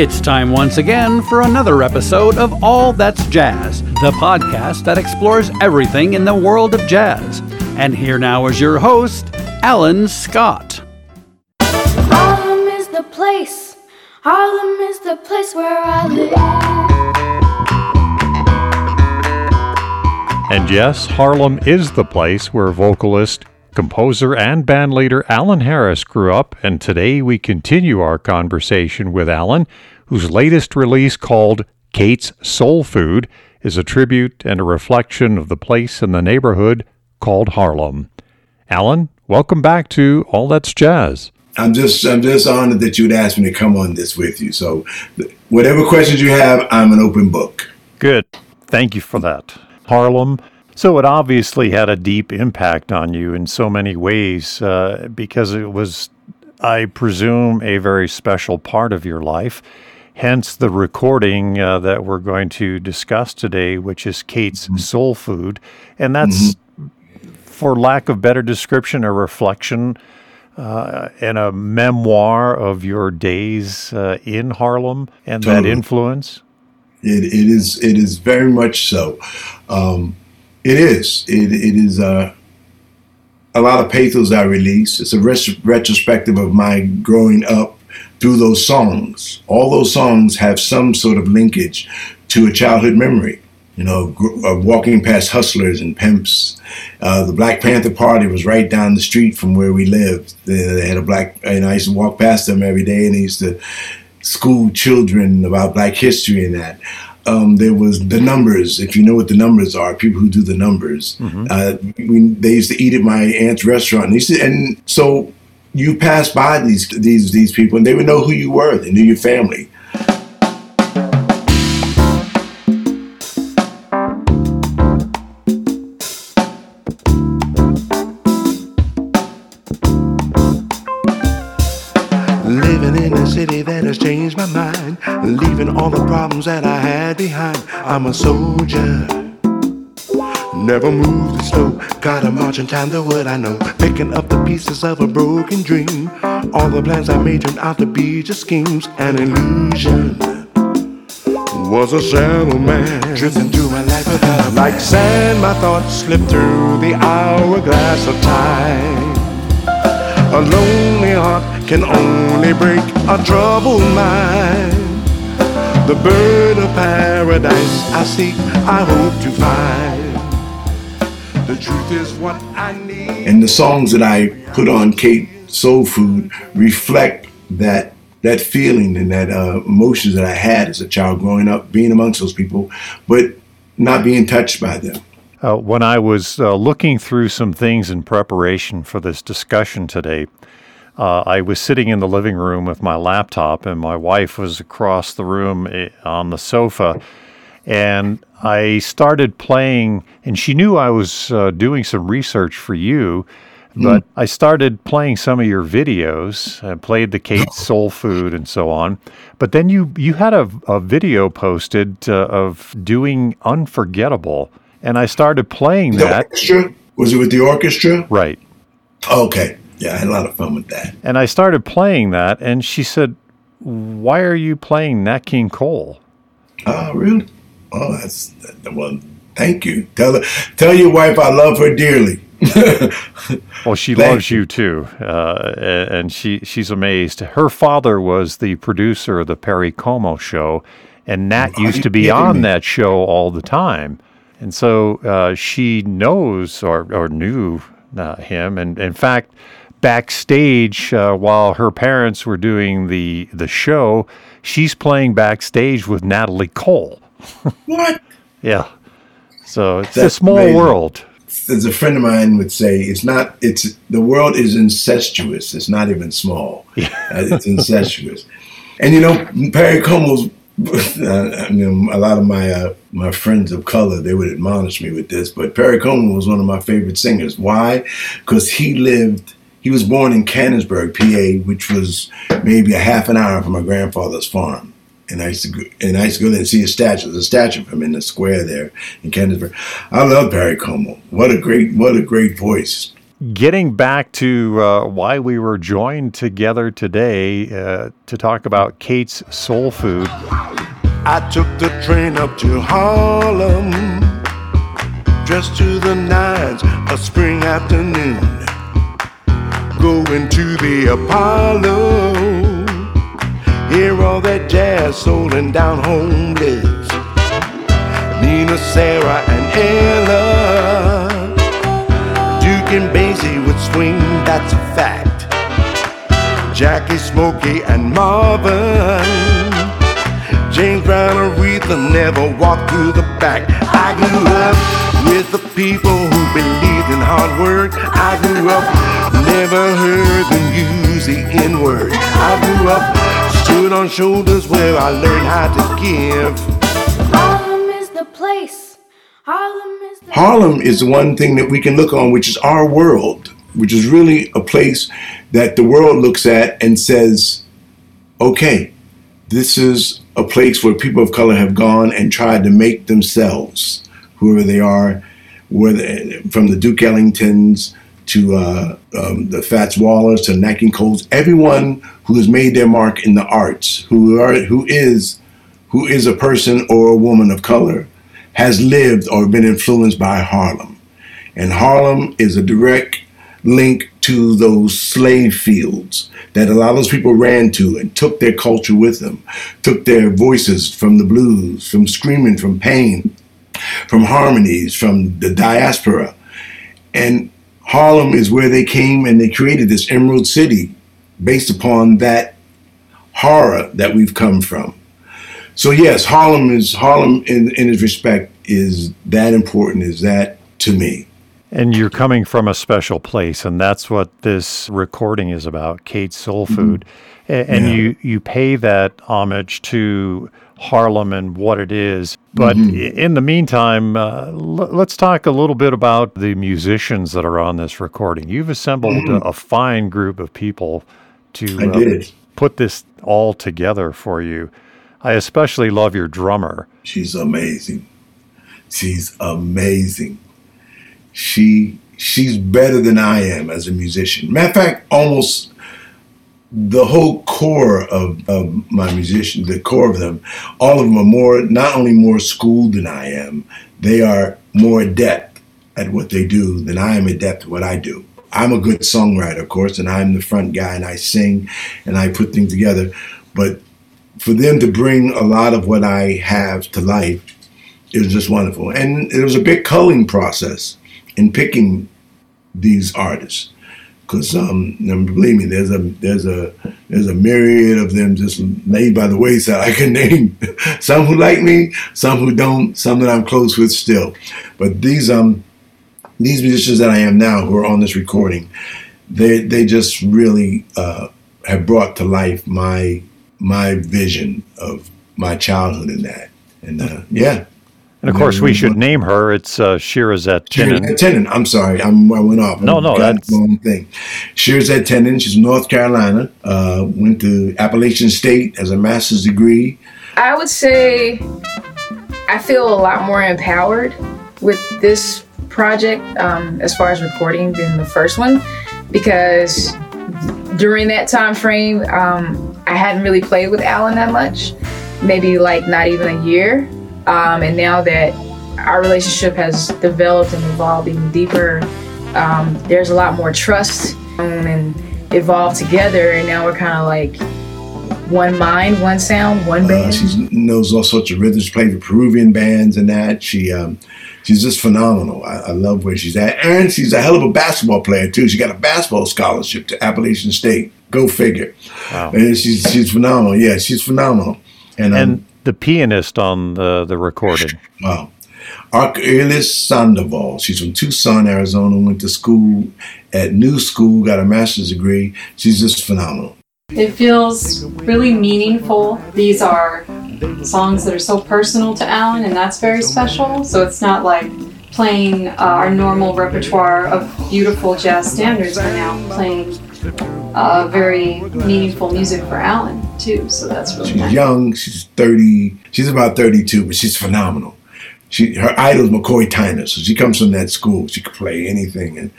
It's time once again for another episode of All That's Jazz, the podcast that explores everything in the world of jazz. And here now is your host, Alan Scott. Harlem is the place. Harlem is the place where I live. And yes, Harlem is the place where vocalist, composer, and bandleader Alan Harris grew up, and today we continue our conversation with Alan, whose latest release called Kate's Soul Food is a tribute and a reflection of the place in the neighborhood called Harlem. Alan, welcome back to All That's Jazz. I'm just I'm just honored that you'd ask me to come on this with you. So whatever questions you have, I'm an open book. Good. Thank you for that. Harlem so it obviously had a deep impact on you in so many ways uh, because it was, I presume, a very special part of your life. Hence the recording uh, that we're going to discuss today, which is Kate's mm-hmm. Soul Food. And that's, mm-hmm. for lack of better description, a reflection uh, and a memoir of your days uh, in Harlem and totally. that influence. It, it is it is very much so. Um, it is. It, it is uh, a lot of pathos I release. It's a ret- retrospective of my growing up through those songs. All those songs have some sort of linkage to a childhood memory. You know, gr- uh, walking past hustlers and pimps. Uh, the Black Panther Party was right down the street from where we lived. They, they had a black, and I used to walk past them every day, and I used to school children about Black history and that um, there was the numbers. If you know what the numbers are, people who do the numbers. Mm-hmm. Uh, we, they used to eat at my aunt's restaurant, and, to, and so you pass by these these these people, and they would know who you were. They knew your family. All the problems that I had behind. I'm a soldier. Never moved the slow, gotta march in time to what I know. Picking up the pieces of a broken dream. All the plans I made turned out to be just schemes, an illusion. Was a shallow man drifting through my life without a Like sand, my thoughts slipped through the hourglass of time. A lonely heart can only break a troubled mind. The bird of paradise I seek, I hope to find. The truth is what I need. And the songs that I put on Kate Soul Food reflect that that feeling and that uh, emotions that I had as a child growing up, being amongst those people, but not being touched by them. Uh, when I was uh, looking through some things in preparation for this discussion today, uh, I was sitting in the living room with my laptop, and my wife was across the room eh, on the sofa. And I started playing, and she knew I was uh, doing some research for you. But mm. I started playing some of your videos. I played the Kate Soul Food and so on. But then you you had a, a video posted uh, of doing Unforgettable, and I started playing the that. Orchestra? Was it with the orchestra? Right. Okay. Yeah, I had a lot of fun with that. And I started playing that, and she said, "Why are you playing Nat King Cole?" Oh, really? Oh, that's well. Thank you. Tell her, tell your wife I love her dearly. well, she loves you, you too, uh, and she she's amazed. Her father was the producer of the Perry Como show, and Nat oh, used to be on me? that show all the time, and so uh, she knows or or knew uh, him, and in fact backstage uh, while her parents were doing the the show. She's playing backstage with Natalie Cole. what? Yeah. So it's That's a small amazing. world. As a friend of mine would say, it's not. It's the world is incestuous. It's not even small. Yeah. Uh, it's incestuous. And you know, Perry Como's. You know, a lot of my uh, my friends of color they would admonish me with this, but Perry Como was one of my favorite singers. Why? Because he lived he was born in Canonsburg, PA, which was maybe a half an hour from my grandfather's farm. And I used to go, and I used to go there and see a statue. There's a statue of him in the square there in Canonsburg. I love Perry Como. What a great, what a great voice. Getting back to uh, why we were joined together today uh, to talk about Kate's Soul Food. I took the train up to Harlem, dressed to the nines, a spring afternoon, going to the Apollo. Hear all that jazz, soul, and down home bliss. Nina, Sarah, and Ella. And Basie would swing, that's a fact. Jackie, Smokey, and Marvin. James Brown, and Aretha never walked through the back. I grew up with the people who believed in hard work. I grew up, never heard them use the N word. I grew up, stood on shoulders where I learned how to give. Harlem is the place. Harlem Harlem is the one thing that we can look on, which is our world, which is really a place that the world looks at and says, okay, this is a place where people of color have gone and tried to make themselves, whoever they are, whether from the Duke Ellingtons to uh, um, the Fats Wallers to Nat King Coles, everyone who has made their mark in the arts, who are who is who is a person or a woman of color, has lived or been influenced by Harlem. And Harlem is a direct link to those slave fields that a lot of those people ran to and took their culture with them, took their voices from the blues, from screaming, from pain, from harmonies, from the diaspora. And Harlem is where they came and they created this Emerald City based upon that horror that we've come from. So yes, Harlem is Harlem in, in its respect is that important, is that to me. And you're coming from a special place, and that's what this recording is about, Kate's Soul Food. A- And Yeah. you, you pay that homage to Harlem and what it is. But i in the meantime, uh, l- let's talk a little bit about the musicians that are on this recording. You've assembled a, a fine group of people to I uh, did. put this all together for you. I especially love your drummer. She's amazing. She's amazing. She she's better than I am as a musician. Matter of fact, almost the whole core of, of my musicians, the core of them, all of them are more not only more schooled than I am, they are more adept at what they do than I am adept at what I do. I'm a good songwriter, of course, and I'm the front guy and I sing and I put things together. But for them to bring a lot of what I have to life, is just wonderful. And it was a big culling process in picking these artists. Because um, believe me, there's a there's a there's a myriad of them just laid by the wayside. I can name some who like me, some who don't, some that I'm close with still. But these um these musicians that I am now who are on this recording, they they just really uh, have brought to life my my vision of my childhood in that. And uh, yeah, And of course, we should name her. It's uh, Shirazette Tinnin. Tenen. I'm sorry, I'm, I went off. No, no, that's- the wrong thing. Shirazette Tenen. She's from North Carolina. Uh, went to Appalachian State as a master's degree. I would say I feel a lot more empowered with this project um, as far as recording than the first one because during that time frame um, I hadn't really played with Alan that much, maybe like not even a year. Um, and now that our relationship has developed and evolved even deeper, um, there's a lot more trust and evolved together. And now we're kind of like one mind, one sound, one Uh, band. she knows all sorts of rhythms, played with Peruvian bands and that. She um, she's just phenomenal. I, I love where she's at, and she's a hell of a basketball player too. She got a basketball scholarship to Appalachian State. Go figure. Wow. And she's she's phenomenal. Yeah, she's phenomenal. And, um, And the pianist on the, the recording. Wow. Arcoiris Sandoval. She's from Tucson, Arizona. Went to school at New School, got a master's degree. She's just phenomenal. It feels really meaningful. These are songs that are so personal to Alan, and that's very special. So it's not like playing uh, our normal repertoire of beautiful jazz standards. We're now playing uh, very meaningful music for Alan, too. So that's really She's nice. young. She's 30. She's about 32, but she's phenomenal. She her idol is McCoy Tyner, so she comes from that school. She could play anything, and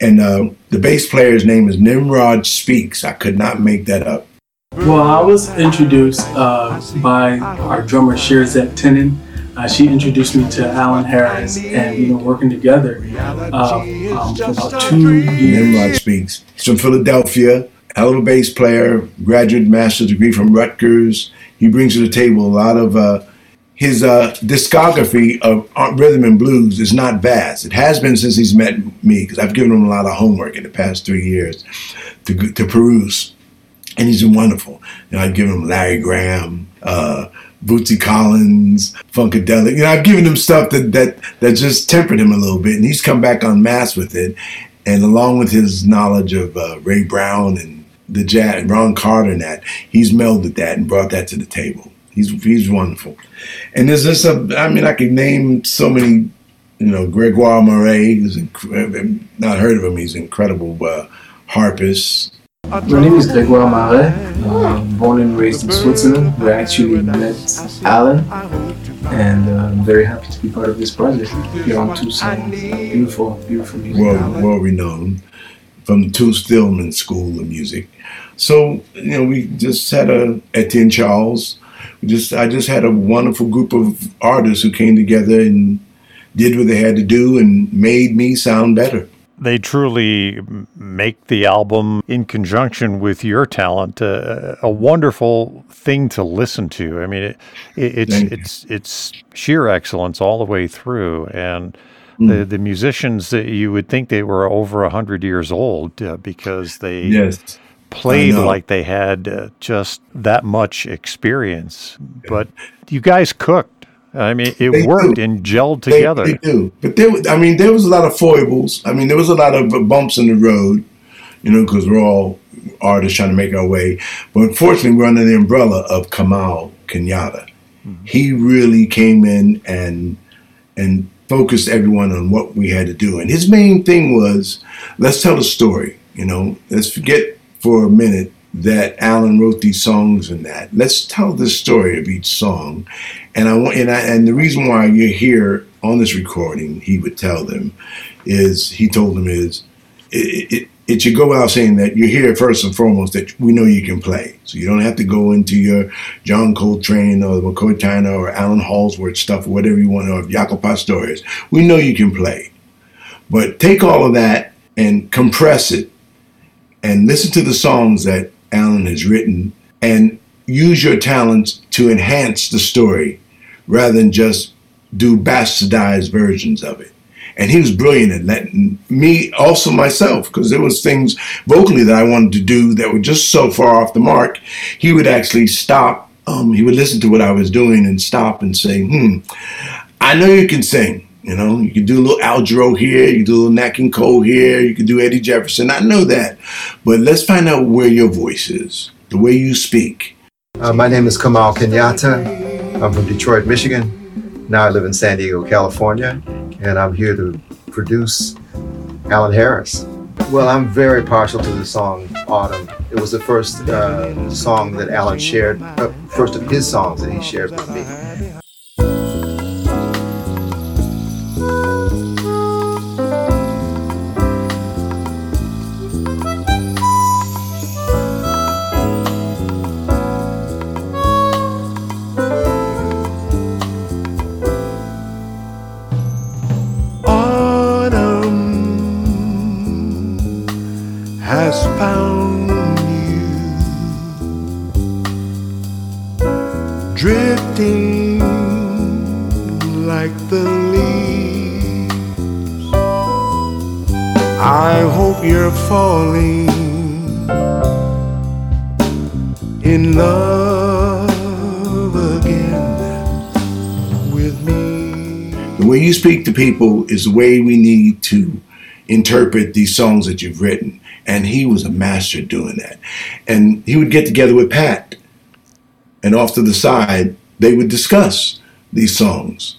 And uh, the bass player's name is Nimrod Speaks. I could not make that up. Well, I was introduced uh, by our drummer Shirazette Tinnin. Uh, she introduced me to Alan Harris, and we've been working together uh, um, for about two years. Nimrod Speaks. He's from Philadelphia, hell of a bass player, graduate master's degree from Rutgers. He brings to the table a lot of uh, his uh, discography of rhythm and blues is not vast. It has been since he's met me because I've given him a lot of homework in the past three years to, to peruse, and he's been wonderful. Know, I've given him Larry Graham, uh, Bootsy Collins, Funkadelic. You know, I've given him stuff that that that just tempered him a little bit, and he's come back on mass with it. And along with his knowledge of uh, Ray Brown and the jazz, Ron Carter, and that, he's melded that and brought that to the table. He's he's wonderful. And there's just a, I mean, I could name so many, you know, Gregoire Maret, who's inc- not heard of him, he's incredible uh, harpist. My name is Gregoire Maret. Um, born and raised in Switzerland. We actually met Alan, and uh, I'm very happy to be part of this project here on Tucson. Beautiful, beautiful music. Well, well renowned from the Tu Stillman School of Music. So, you know, we just had a Etienne Charles. We just I just had a wonderful group of artists who came together and did what they had to do and made me sound better they truly make the album in conjunction with your talent uh, a wonderful thing to listen to. I mean, it, it, it's it's it's sheer excellence all the way through, and mm. the the musicians that you would think they were over a hundred years old uh, because they yes. played like they had uh, just that much experience. But you guys cooked. I mean, it they worked do. and gelled together. They, they, do, but there, I mean, there was a lot of foibles. I mean, there was a lot of bumps in the road, you know, because we're all artists trying to make our way. But unfortunately, we're under the umbrella of Kamau Kenyatta. Mm-hmm. He really came in and and focused everyone on what we had to do. And his main thing was, let's tell a story. You know, let's forget for a minute that Alan wrote these songs and that. Let's tell the story of each song. And I and I, and the reason why you're here on this recording, he would tell them, is he told them is it, it, it should go without saying that you're here first and foremost that we know you can play. So you don't have to go into your John Coltrane or McCoy Tyner or Allan Holdsworth stuff or whatever you want or Jaco Pastorius. We know you can play. But take all of that and compress it and listen to the songs that Alan has written and use your talents to enhance the story rather than just do bastardized versions of it. And he was brilliant at letting me, also myself, because there was things vocally that I wanted to do that were just so far off the mark. He would actually stop. Um, he would listen to what I was doing and stop and say, "Hmm, I know you can sing. You know, you can do a little Al Jarreau here, you can do a little Nat King Cole here, you can do Eddie Jefferson. I know that, but let's find out where your voice is, the way you speak. Uh, my name is Kamau Kenyatta. I'm from Detroit, Michigan. Now I live in San Diego, California, and I'm here to produce Alan Harris. Well, I'm very partial to the song Autumn. It was the first uh, song that Alan shared, uh, first of his songs that he shared with me. Speak to people is the way we need to interpret these songs that you've written. And he was a master doing that. And he would get together with Pat, and off to the side, they would discuss these songs,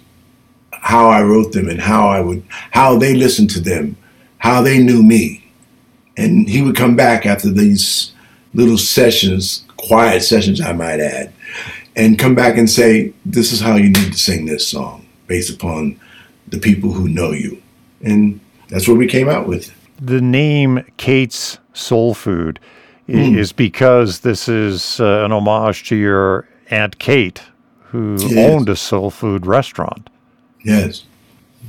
how I wrote them, and how I would, how they listened to them, how they knew me. And he would come back after these little sessions, quiet sessions, I might add, and come back and say, This is how you need to sing this song based upon the people who know you. And that's what we came out with. The name Kate's Soul Food i- is because this is uh, an homage to your Aunt Kate, who It is. owned a soul food restaurant. Yes.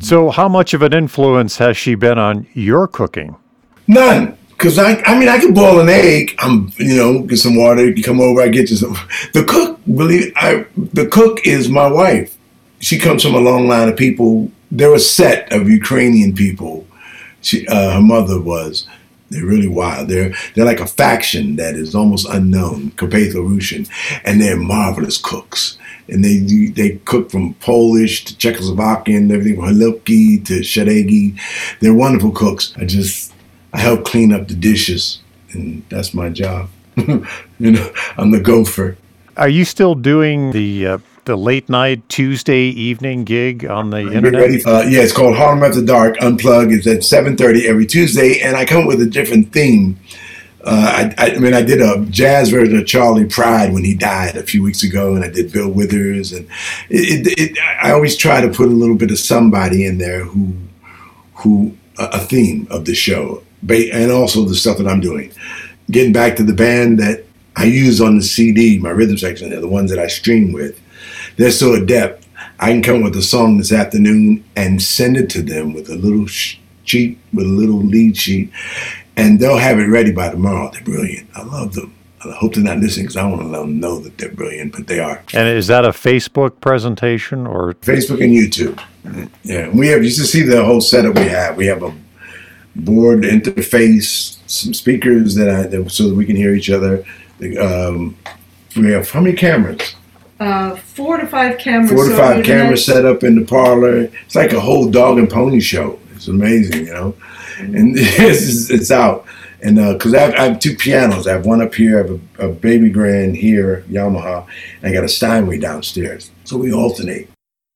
So, how much of an influence has she been on your cooking? None. Cause I, I mean, I can boil an egg. I'm, you know, get some water. You come over, I get you some. The cook, believe I, the cook is my wife. She comes from a long line of people. They're a set of Ukrainian people. She, uh, her mother was. They're really wild. They're they're like a faction that is almost unknown, Carpatho Russian, and they're marvelous cooks. And they they cook from Polish to Czechoslovakian, everything from halupki to shadegi. They're wonderful cooks. I just I help clean up the dishes, and that's my job. you know, I'm the gopher. Are you still doing the uh, the late night Tuesday evening gig on the internet? Uh, yeah, it's called Harlem After Dark Unplug. It's at 7:30 every Tuesday, and I come up with a different theme. Uh, I, I mean, I did a jazz version of Charley Pride when he died a few weeks ago, and I did Bill Withers, and it, it, it, I always try to put a little bit of somebody in there who, who a, theme of the show, and also the stuff that I'm doing. Getting back to the band that I use on the CD, my rhythm section, they're the ones that I stream with. They're so adept. I can come up with a song this afternoon and send it to them with a little sh- sheet, with a little lead sheet, and they'll have it ready by tomorrow. They're brilliant. I love them. I hope they're not listening because I want to let them know that they're brilliant, but they are. And is that a Facebook presentation or Facebook and YouTube. Yeah, we have. You should see the whole setup we have. We have a board interface, some speakers that I that, so that we can hear each other. Um, we have how many cameras? Uh, four to five cameras. Four to five cameras set up in the parlor. It's like a whole dog and pony show. It's amazing, you know. And it's, it's out. And because I, have, I have two pianos, I have one up here, I have a, a baby grand here, Yamaha, and I got a Steinway downstairs. So we alternate.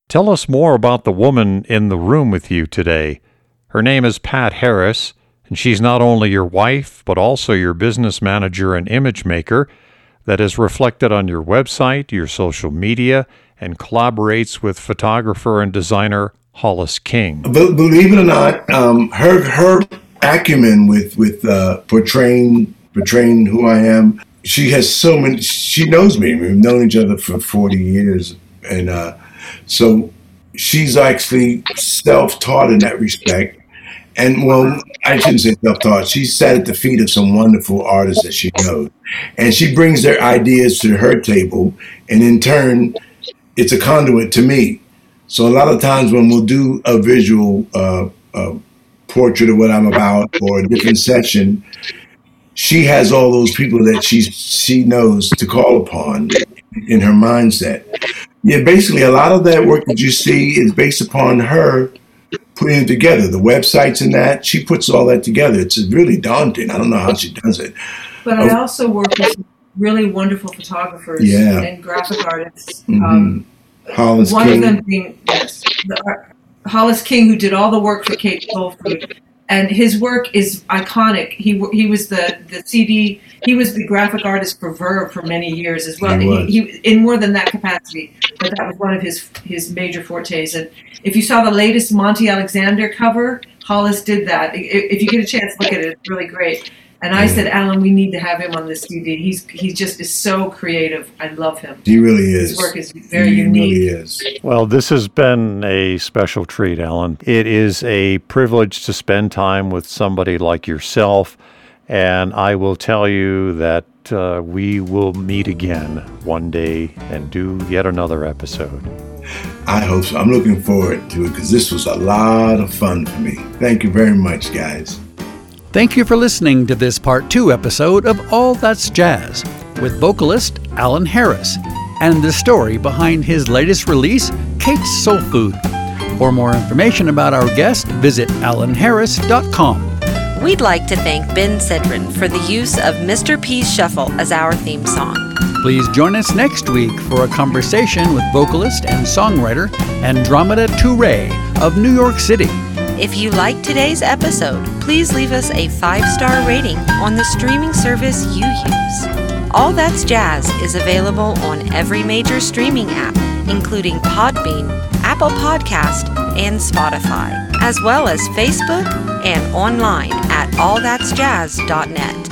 Tell us more about the woman in the room with you today. Her name is Pat Harris, and she's not only your wife, but also your business manager and image maker that is reflected on your website, your social media, and collaborates with photographer and designer Hollis King. Be- believe it or not, um, her her acumen with with uh, portraying portraying who I am. She has so many. She knows me. We've known each other for forty years, and uh, so she's actually self taught in that respect. And well, I shouldn't say self taught. She sat at the feet of some wonderful artists that she knows, and she brings their ideas to her table, and in turn, it's a conduit to me. So a lot of times when we'll do a visual uh, uh, portrait of what I'm about or a different session, she has all those people that she she knows to call upon in her mindset. Yeah, basically a lot of that work that you see is based upon her putting it together. The websites and that she puts all that together. It's really daunting. I don't know how she does it. But I also work with really wonderful photographers Yeah. and graphic artists. Mhm. Um, Hollis one King. of them being yes, the, art- Hollis King, who did all the work for Kate Food, and his work is iconic. He he was the the CD. He was the graphic artist for Verve for many years as well. He was. he, in more than that capacity, but that was one of his his major fortes. And if you saw the latest Monty Alexander cover, Hollis did that. If you get a chance, look at it. It's really great. And I Yeah. said, Alan, we need to have him on this CD. He's he just is so creative. I love him. He really is. His work is very he unique. really is. Well, this has been a special treat, Alan. It is a privilege to spend time with somebody like yourself, and I will tell you that uh, we will meet again one day and do yet another episode. I hope so. I'm looking forward to it because this was a lot of fun for me. Thank you very much, guys. Thank you for listening to this part two episode of All That's Jazz with vocalist Alan Harris and the story behind his latest release, Kate's Soul Food. For more information about our guest, visit alanharris.com. We'd like to thank Ben Sidran for the use of Mr. P's Shuffle as our theme song. Please join us next week for a conversation with vocalist and songwriter Andromeda Turre of New York City. If you like today's episode, please leave us a five star rating on the streaming service you use. All That's Jazz is available on every major streaming app, including Podbean, Apple Podcast, and Spotify, as well as Facebook, and online at allthat'sjazz.net.